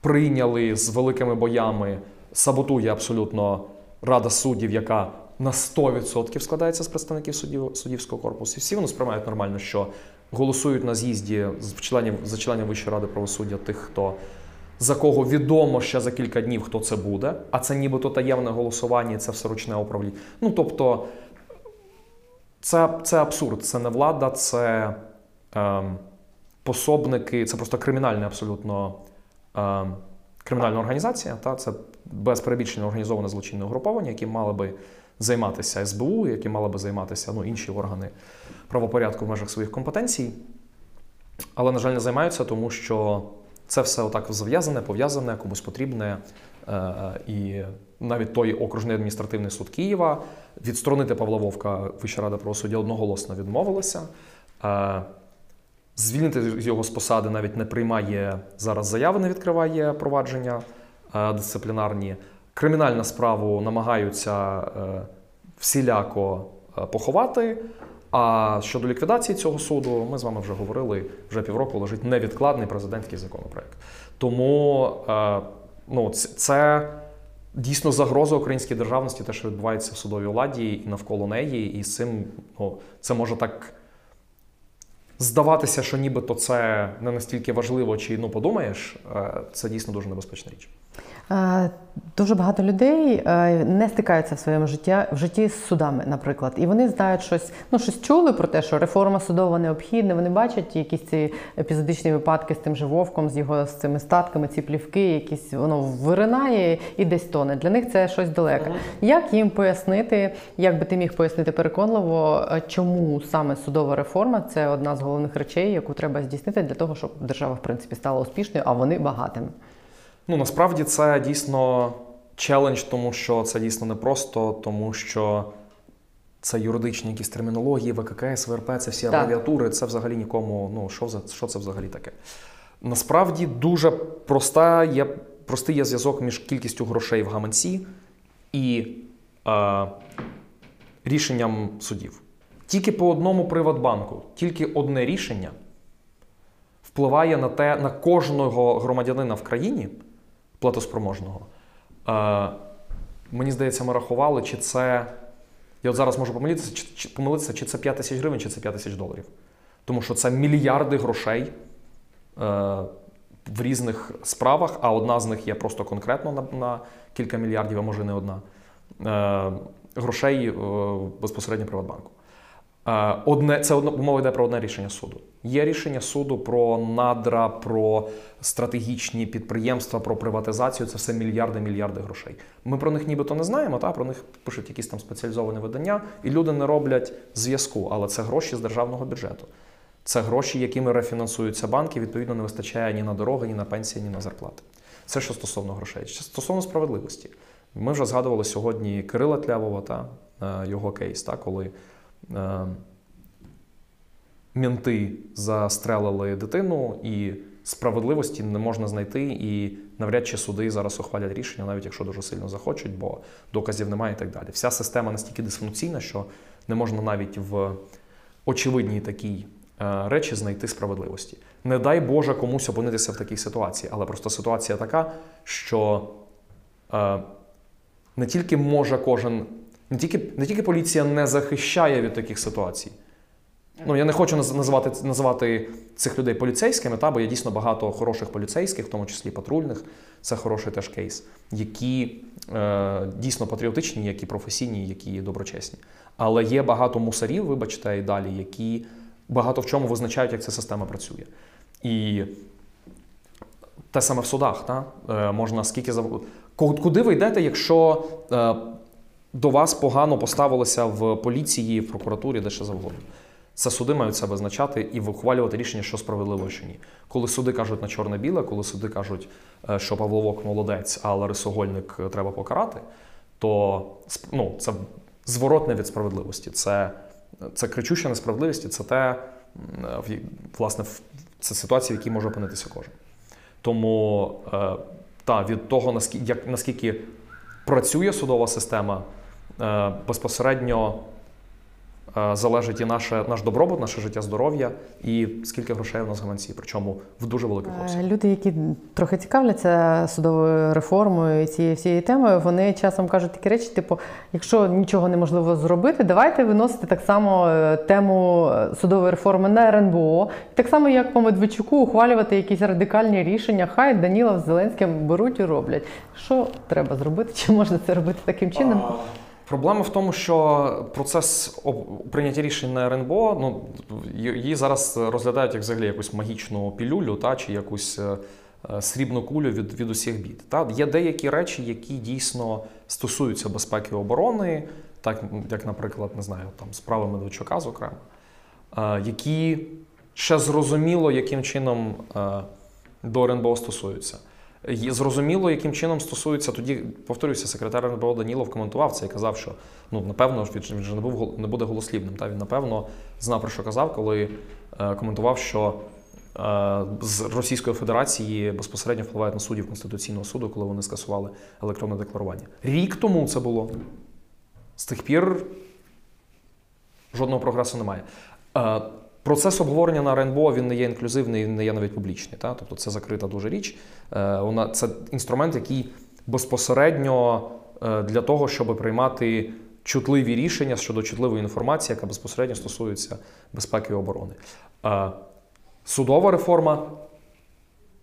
прийняли з великими боями, саботує абсолютно Рада суддів, яка на 100% складається з представників суддів, суддівського корпусу. І всі вони сприймають нормально, що голосують на з'їзді з членів, за членів Вищої ради правосуддя тих, хто за кого відомо ще за кілька днів, хто це буде, а це нібито таємне голосування, це все ручне управління. Ну тобто, це, це абсурд, це не влада, це ем, пособники, це просто кримінальне абсолютно ем, кримінальна організація. Та, це без перебільшення організоване злочинне угруповання, які мали би займатися СБУ, які мали би займатися ну, інші органи правопорядку в межах своїх компетенцій. Але, на жаль, не займаються, тому що це все отак зав'язане, пов'язане, комусь потрібне. Е, І навіть той окружний адміністративний суд Києва відсторонити Павла Вовка Вища рада правосуддя одноголосно відмовилася. Е, Звільнити його з посади навіть не приймає зараз заяви, не відкриває провадження е, дисциплінарні. Кримінальну справу намагаються е, всіляко е, поховати. А щодо ліквідації цього суду, ми з вами вже говорили, вже півроку лежить невідкладний президентський законопроект. Тому е, ну, це, дійсно загроза українській державності, те, що відбувається в судовій владі і навколо неї, і з цим ну, це може так здаватися, що нібито це не настільки важливо, чи ну подумаєш, це дійсно дуже небезпечна річ. Е, Дуже багато людей е, не стикаються в своєму житті, в житті з судами, наприклад, і вони знають щось, ну щось чули про те, що реформа судова необхідна. Вони бачать якісь ці епізодичні випадки з тим же вовком, з його з цими статками, ці плівки, якісь воно виринає і десь тоне. Для них це щось далеке. Як їм пояснити, як би ти міг пояснити переконливо, е, чому саме судова реформа це одна з головних речей, яку треба здійснити для того, щоб держава в принципі стала успішною, а вони багатими. Ну насправді це дійсно челендж, тому що це дійсно непросто, тому що це юридичні якісь термінології, ВККС, ВРП, це всі Так. абревіатури. Це взагалі нікому. Ну що за що це взагалі таке? Насправді дуже проста є, простий є зв'язок між кількістю грошей в гаманці і е, рішенням судів. Тільки по одному Приватбанку, тільки одне рішення впливає на те, на кожного громадянина в країні платоспроможного. Е, мені здається, ми рахували, чи це. Я от зараз можу помилитися, чи, чи, помилитися, чи це 5 тисяч гривень, чи це 5 тисяч доларів. Тому що це мільярди грошей е, в різних справах, а одна з них є просто конкретно на, на кілька мільярдів, а може не одна. Е, грошей е, безпосередньо Приватбанку. Е, Одне, це одно, мова йде про одне рішення суду. Є рішення суду про надра, про стратегічні підприємства, про приватизацію. Це все мільярди, мільярди грошей. Ми про них нібито не знаємо, та про них пишуть якісь там спеціалізовані видання, і люди не роблять зв'язку. Але це гроші з державного бюджету. Це гроші, якими рефінансуються банки, відповідно, не вистачає ні на дороги, ні на пенсії, ні на зарплати. Це що стосовно грошей. Що Стосовно справедливості. Ми вже згадували сьогодні Кирила Тлявова та е, його кейс, та, коли мінти застрелили дитину, і справедливості не можна знайти, і навряд чи суди зараз ухвалять рішення, навіть якщо дуже сильно захочуть, бо доказів немає і так далі. Вся система настільки дисфункційна, що не можна навіть в очевидній такій е, речі знайти справедливості. Не дай Боже комусь опинитися в такій ситуації, але просто ситуація така, що е, не тільки може кожен, не тільки, не тільки поліція не захищає від таких ситуацій. Ну, я не хочу називати, називати цих людей поліцейськими, та, бо є дійсно багато хороших поліцейських, в тому числі патрульних. Це хороший теж кейс, які е, дійсно патріотичні, які професійні, які доброчесні. Але є багато мусорів, вибачте, і далі, які багато в чому визначають, як ця система працює. І те саме в судах, та? Е, можна скільки зав... Куди ви йдете, якщо е, до вас погано поставилися в поліції, в прокуратурі, де ще завгодно? Це суди мають це визначати і ухвалювати рішення, що справедливо, що ні. Коли суди кажуть на чорне-біле, коли суди кажуть, е, що Павловок молодець, а Ларисогольник е, треба покарати, то ну, це зворотне від справедливості. Це, це кричуща несправедливість, це те, я- власне, це ситуація, в якій може опинитися кожен. Тому е, та, від того, наскільки, як, наскільки працює судова система, е, безпосередньо е, залежить і наше, наш добробут, наше життя, здоров'я, і скільки грошей у нас в гаманці, причому в дуже великих Е, обсягах. Люди, які трохи цікавляться судовою реформою і цією всією темою, вони часом кажуть такі речі: типу, якщо нічого неможливо зробити, давайте виносити так само е, тему е, судової реформи на РНБО, і так само як по Медведчуку ухвалювати якісь радикальні рішення. Хай Данілов з Зеленським беруть і роблять. Що треба зробити? Чи можна це робити таким чином? Проблема в тому, що процес прийняття рішень на РНБО, ну її зараз розглядають як взагалі якусь магічну пілюлю, та чи якусь е, е, срібну кулю від, від усіх бід. Та є деякі речі, які дійсно стосуються безпеки і оборони, так як, наприклад, не знаю, там справи Медведчука, зокрема, е, які ще зрозуміло, яким чином до РНБО стосуються. Зрозуміло, яким чином стосується тоді, повторюся, секретар РНБО Данілов коментував це і казав, що ну напевно ж він ж- він же не був не буде голослівним. Та він напевно знав про що казав, коли е, коментував, що е, з Російської Федерації безпосередньо впливають на суддів Конституційного суду, коли вони скасували електронне декларування. Рік тому це було. З тих пір Жодного прогресу немає. Е, Процес обговорення на РНБО він не є інклюзивний, він не є навіть публічний. Та? Тобто це закрита дуже річ. Е, Вона це інструмент, який безпосередньо е, для того, щоб приймати чутливі рішення щодо чутливої інформації, яка безпосередньо стосується безпеки і оборони. Е, Судова реформа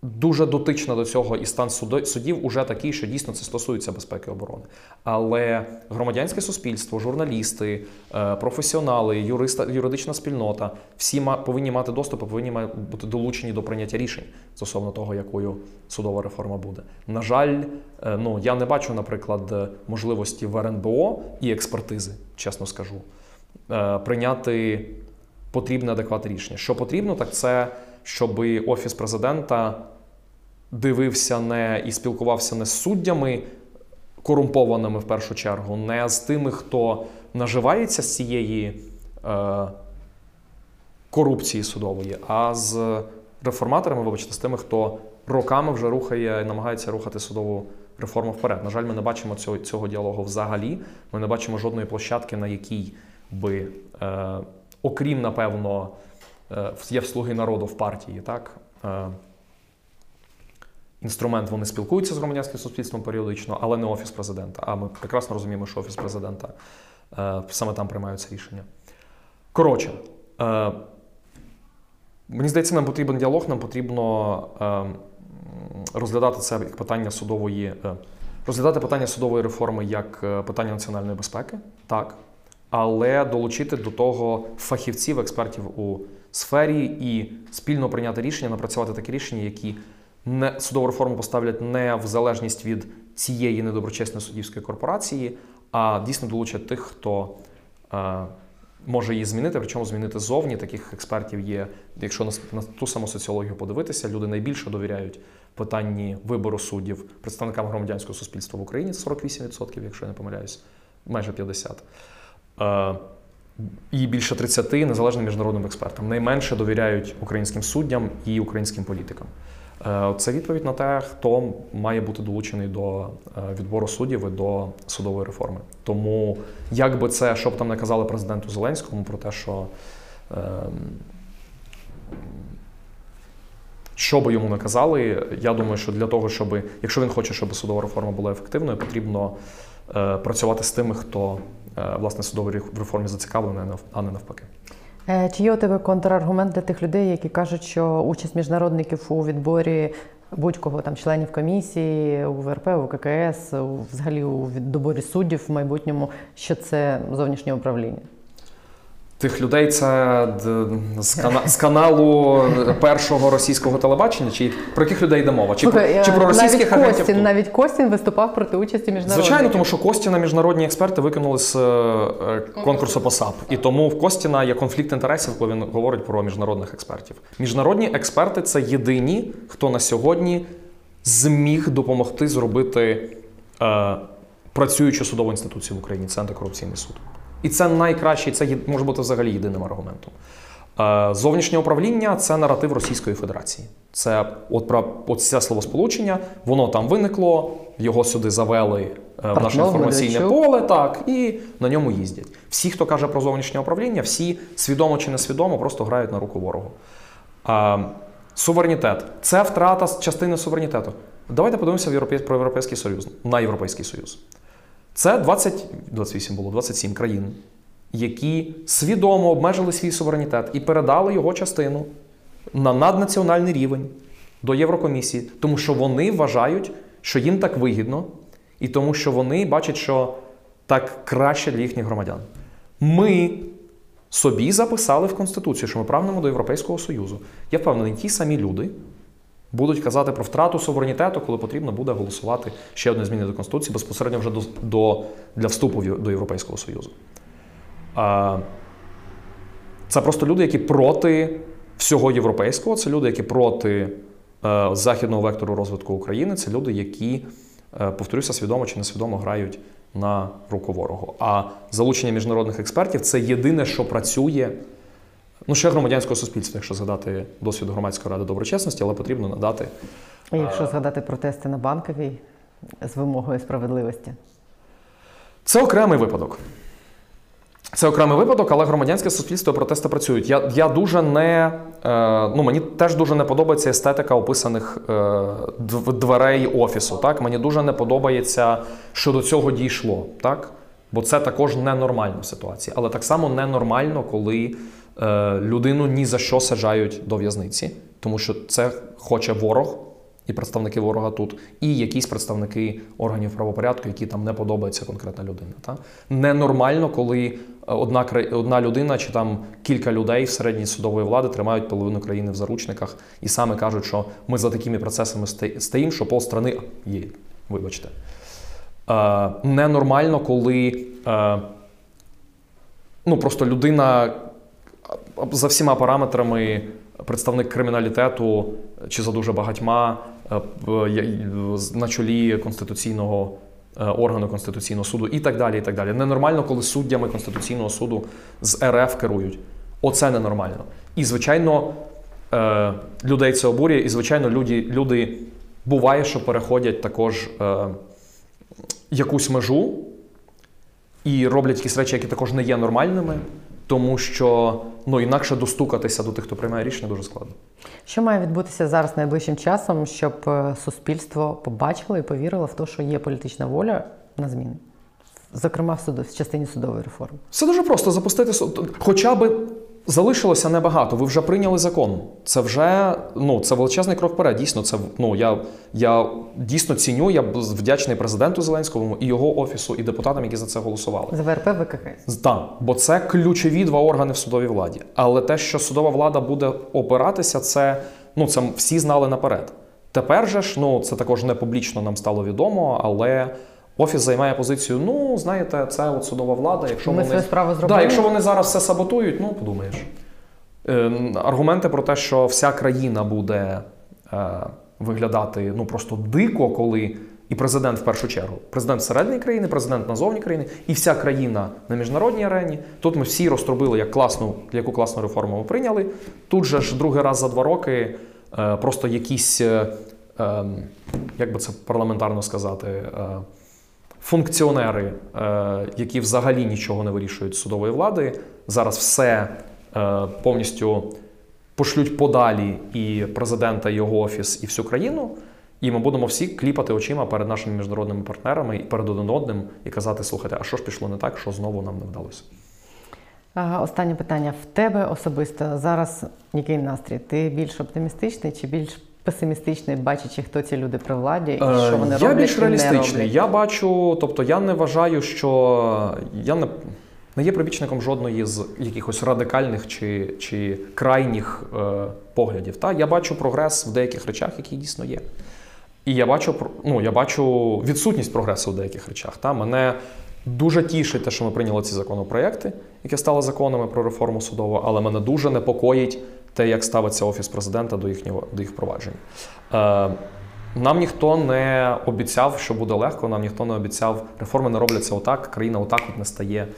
дуже дотична до цього, і стан судів уже такий, що дійсно це стосується безпеки оборони. Але громадянське суспільство, журналісти, е, професіонали, юриста, юридична спільнота всі повинні мати доступ, і повинні бути долучені до прийняття рішень стосовно того, якою судова реформа буде. На жаль, е, ну я не бачу, наприклад, можливості в РНБО і експертизи, чесно скажу, е, прийняти потрібне адекватне рішення. Що потрібно, так це щоб офіс президента дивився не і спілкувався не з суддями корумпованими в першу чергу, не з тими, хто наживається з цієї е, корупції судової, а з реформаторами, вибачте, з тими, хто роками вже рухає і намагається рухати судову реформу вперед. На жаль, ми не бачимо цього, цього діалогу взагалі. Ми не бачимо жодної площадки, на якій би, е, окрім, напевно, е, є в слуги народу в партії, так? Інструмент вони спілкуються з громадянським суспільством періодично, але не офіс президента. А ми прекрасно розуміємо, що офіс президента е, саме там приймаються рішення. Коротше, е, мені здається, нам потрібен діалог, нам потрібно е, розглядати це як питання судової, розглядати питання судової реформи як питання національної безпеки, так, але долучити до того фахівців, експертів у сфері і спільно прийняти рішення, напрацювати такі рішення, які не судову реформу поставлять не в залежність від цієї недоброчесної суддівської корпорації, а дійсно долучать тих, хто е, може її змінити, причому змінити зовні. Таких експертів є. Якщо на, на ту саму соціологію подивитися, люди найбільше довіряють питанні вибору суддів представникам громадянського суспільства в Україні 48%, якщо я не помиляюсь, майже 50%. Е, і більше 30 незалежним міжнародним експертам. Найменше довіряють українським суддям і українським політикам. Е, Це відповідь на те, хто має бути долучений до е, відбору суддів і до судової реформи. Тому, як би це, що б там не казали президенту Зеленському про те, що ем, що би йому не казали, я думаю, що для того, щоб, якщо він хоче, щоб судова реформа була ефективною, потрібно е, працювати з тими, хто власне судовій реформі зацікавлений, а не навпаки. Е, Чи є у тебе контраргумент для тих людей, які кажуть, що участь міжнародників у відборі будь-кого там членів комісії, у ВРП, у ККС, взагалі у доборі суддів в майбутньому, що це зовнішнє управління? Тих людей це з, кана- з каналу першого російського телебачення, чи про яких людей йде мова? Чи, Слухай, про, чи е, про російських навіть агентів? Костін, навіть Костін виступав проти участі міжнародників. Звичайно, тому що Костіна міжнародні експерти викинули з е, конкурсу по САП. І тому в Костіна є конфлікт інтересів, коли він говорить про міжнародних експертів. Міжнародні експерти це єдині, хто на сьогодні зміг допомогти зробити е, працюючу судову інституцію в Україні. Це антикорупційний суд. І це найкращий, це може бути взагалі єдиним аргументом. Е, Зовнішнє управління це наратив Російської Федерації. Це от про от це словосполучення, воно там виникло, його сюди завели е, в наше інформаційне поле, так, і на ньому їздять. Всі, хто каже про зовнішнє управління, всі свідомо чи несвідомо просто грають на руку ворогу. Суверенітет це втрата частини суверенітету. Давайте подивимося в Європей... про Європейський Союз, на Європейський Союз. Це 20, 28 було, 27 країн, які свідомо обмежили свій суверенітет і передали його частину на наднаціональний рівень до Єврокомісії, тому що вони вважають, що їм так вигідно, і тому що вони бачать, що так краще для їхніх громадян. Ми собі записали в Конституцію, що ми прагнемо до Європейського Союзу. Я впевнений, ті самі люди будуть казати про втрату суверенітету, коли потрібно буде голосувати ще одне зміни до Конституції безпосередньо вже до, до, для вступу до Європейського Союзу. Це просто люди, які проти всього європейського, це люди, які проти е, західного вектору розвитку України, це люди, які, е, повторюся, свідомо чи несвідомо грають на руку ворогу. А залучення міжнародних експертів це єдине, що працює. Ну, ще громадянського суспільства, якщо згадати досвід громадської ради доброчесності, але потрібно надати І Якщо згадати протести на банковій з вимогою справедливості. Це окремий випадок. Це окремий випадок, але громадянське суспільство і протести працюють. Я, я дуже не е, ну мені теж дуже не подобається естетика описаних е, дверей офісу. Так мені дуже не подобається, що до цього дійшло. Так, бо це також ненормально в ситуації. Але так само ненормально, коли е, людину ні за що саджають до в'язниці, тому що це хоче ворог. І представники ворога тут, і якісь представники органів правопорядку, які там не подобається конкретна людина. Та? Ненормально, коли е, одна, одна людина чи там кілька людей в середній судової влади тримають половину країни в заручниках і саме кажуть, що ми за такими процесами стоїмо, що полстрани є. Вибачте. Е, ненормально, коли е, ну, просто людина за всіма параметрами представник криміналітету чи за дуже багатьма е, на чолі конституційного е, органу Конституційного суду і так далі. і так далі. Ненормально, коли суддями Конституційного суду з РФ керують. Оце ненормально. І, звичайно, е, людей це обурює, і, звичайно, люди, люди буває, що переходять також якусь межу і роблять якісь речі, які також не є нормальними, тому що ну, інакше достукатися до тих, хто приймає рішення, дуже складно. Що має відбутися зараз найближчим часом, щоб е, суспільство побачило і повірило в те, що є політична воля на зміни, зокрема в суду, в частині судової реформи? Все дуже просто запустити суд. Хоча би залишилося небагато. Ви вже прийняли закон. Це вже ну, це величезний крок вперед. Дійсно, це ну я, я дійсно ціню. Я вдячний президенту Зеленському і його офісу, і депутатам, які за це голосували. З ВРП ВККС. Так, бо це ключові два органи в судовій владі. Але те, що судова влада буде опиратися, це ну це всі знали наперед. Тепер же ж, ну це також не публічно нам стало відомо, але офіс займає позицію: ну, знаєте, це от судова влада. Якщо Ми вони да, якщо вони зараз все саботують, ну подумаєш. Е, аргументи про те, що вся країна буде е, виглядати ну просто дико, коли і президент в першу чергу, президент всередині країни, президент назовні країни, і вся країна на міжнародній арені. Тут ми всі розтрубили, як класну, яку класну реформу ми прийняли. Тут же ж другий раз за два роки е, просто якісь, е, е, як би це парламентарно сказати, е, функціонери, е, які взагалі нічого не вирішують судової влади, зараз все е, повністю пошлють подалі і президента, і його офіс, і всю країну. І ми будемо всі кліпати очима перед нашими міжнародними партнерами і перед один одним і казати: слухайте, а що ж пішло не так, що знову нам не вдалося? Останнє питання. В тебе особисто зараз який настрій? Ти більш оптимістичний чи більш песимістичний, бачачи, хто ці люди при владі і Е, що вони я роблять більш реалістичний. Я бачу, тобто я не вважаю, що я не, не є прибічником жодної з якихось радикальних чи, чи крайніх е, поглядів. Та? Я бачу прогрес в деяких речах, які дійсно є. І я бачу, ну, я бачу відсутність прогресу в деяких речах. Та? Мене дуже тішить те, що ми прийняли ці законопроекти, які стали законами про реформу судову, але мене дуже непокоїть те, як ставиться офіс президента до їхнього до їх проваджень. Е, нам ніхто не обіцяв, що буде легко. Нам ніхто не обіцяв, реформи не робляться отак. Країна отак от не стає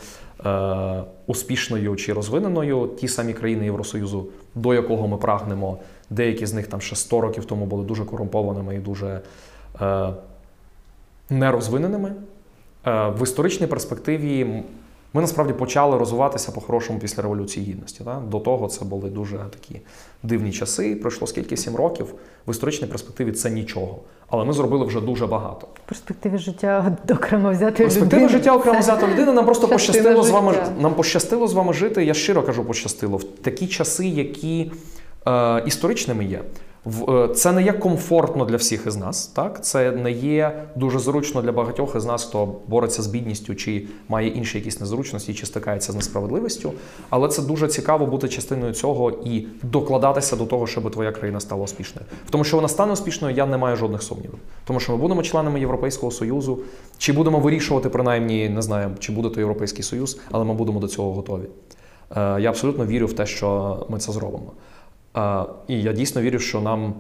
е, успішною чи розвиненою. Ті самі країни Євросоюзу, до якого ми прагнемо, деякі з них там ще 100 років тому були дуже корумпованими і дуже е, нерозвиненими. Е, в історичній перспективі ми насправді почали розвиватися по-хорошому після Революції Гідності. Так? До того це були дуже такі дивні часи. Пройшло скільки сім років. В історичній перспективі це нічого. Але ми зробили вже дуже багато. В перспективі життя окремо взяти перспективи людини. життя окремо взяти людини. Нам просто пощастило з вами нам пощастило з вами жити. Я щиро кажу, пощастило в такі часи, які історичними є. Е, це не є комфортно для всіх із нас. Так, це не є дуже зручно для багатьох із нас, хто бореться з бідністю, чи має інші якісь незручності, чи стикається з несправедливістю. Але це дуже цікаво бути частиною цього і докладатися до того, щоб твоя країна стала успішною. В тому, що вона стане успішною, я не маю жодних сумнівів. Тому що ми будемо членами Європейського союзу, чи будемо вирішувати, принаймні, не знаю, чи буде то Європейський Союз, але ми будемо до цього готові. Е, Я абсолютно вірю в те, що ми це зробимо. І я дійсно вірю, що нам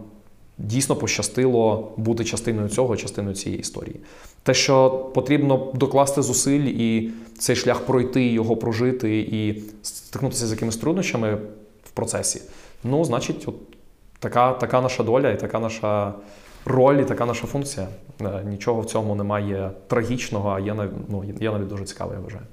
дійсно пощастило бути частиною цього, частиною цієї історії. Те, що потрібно докласти зусиль і цей шлях пройти, його прожити і стикнутися з якимись труднощами в процесі. Ну, значить, от така, така наша доля і така наша роль, і така наша функція. Е, Нічого в цьому немає трагічного, а є, ну, є навіть дуже цікаво, я вважаю.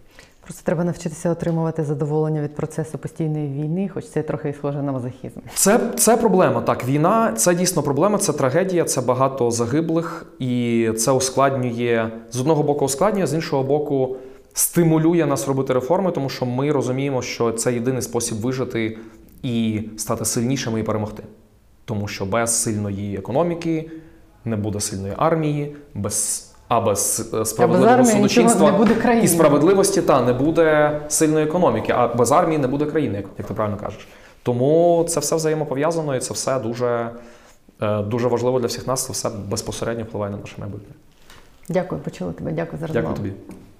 Просто треба навчитися отримувати задоволення від процесу постійної війни, хоч це трохи схоже на мазохізм. Це, це проблема. Так, війна це дійсно проблема, це трагедія, це багато загиблих, і це ускладнює з одного боку ускладнює, з іншого боку, стимулює нас робити реформи, тому що ми розуміємо, що це єдиний спосіб вижити і стати сильнішими і перемогти. Тому що без сильної економіки не буде сильної армії, без. А без е, справедливого без судочинства і справедливості та не буде сильної економіки, а без армії не буде країни, як, як ти правильно кажеш. Тому це все взаємопов'язано і це все дуже, е, дуже важливо для всіх нас. Це все безпосередньо впливає на наше майбутнє. Дякую, почула тебе. Дякую за розмову. Дякую тобі.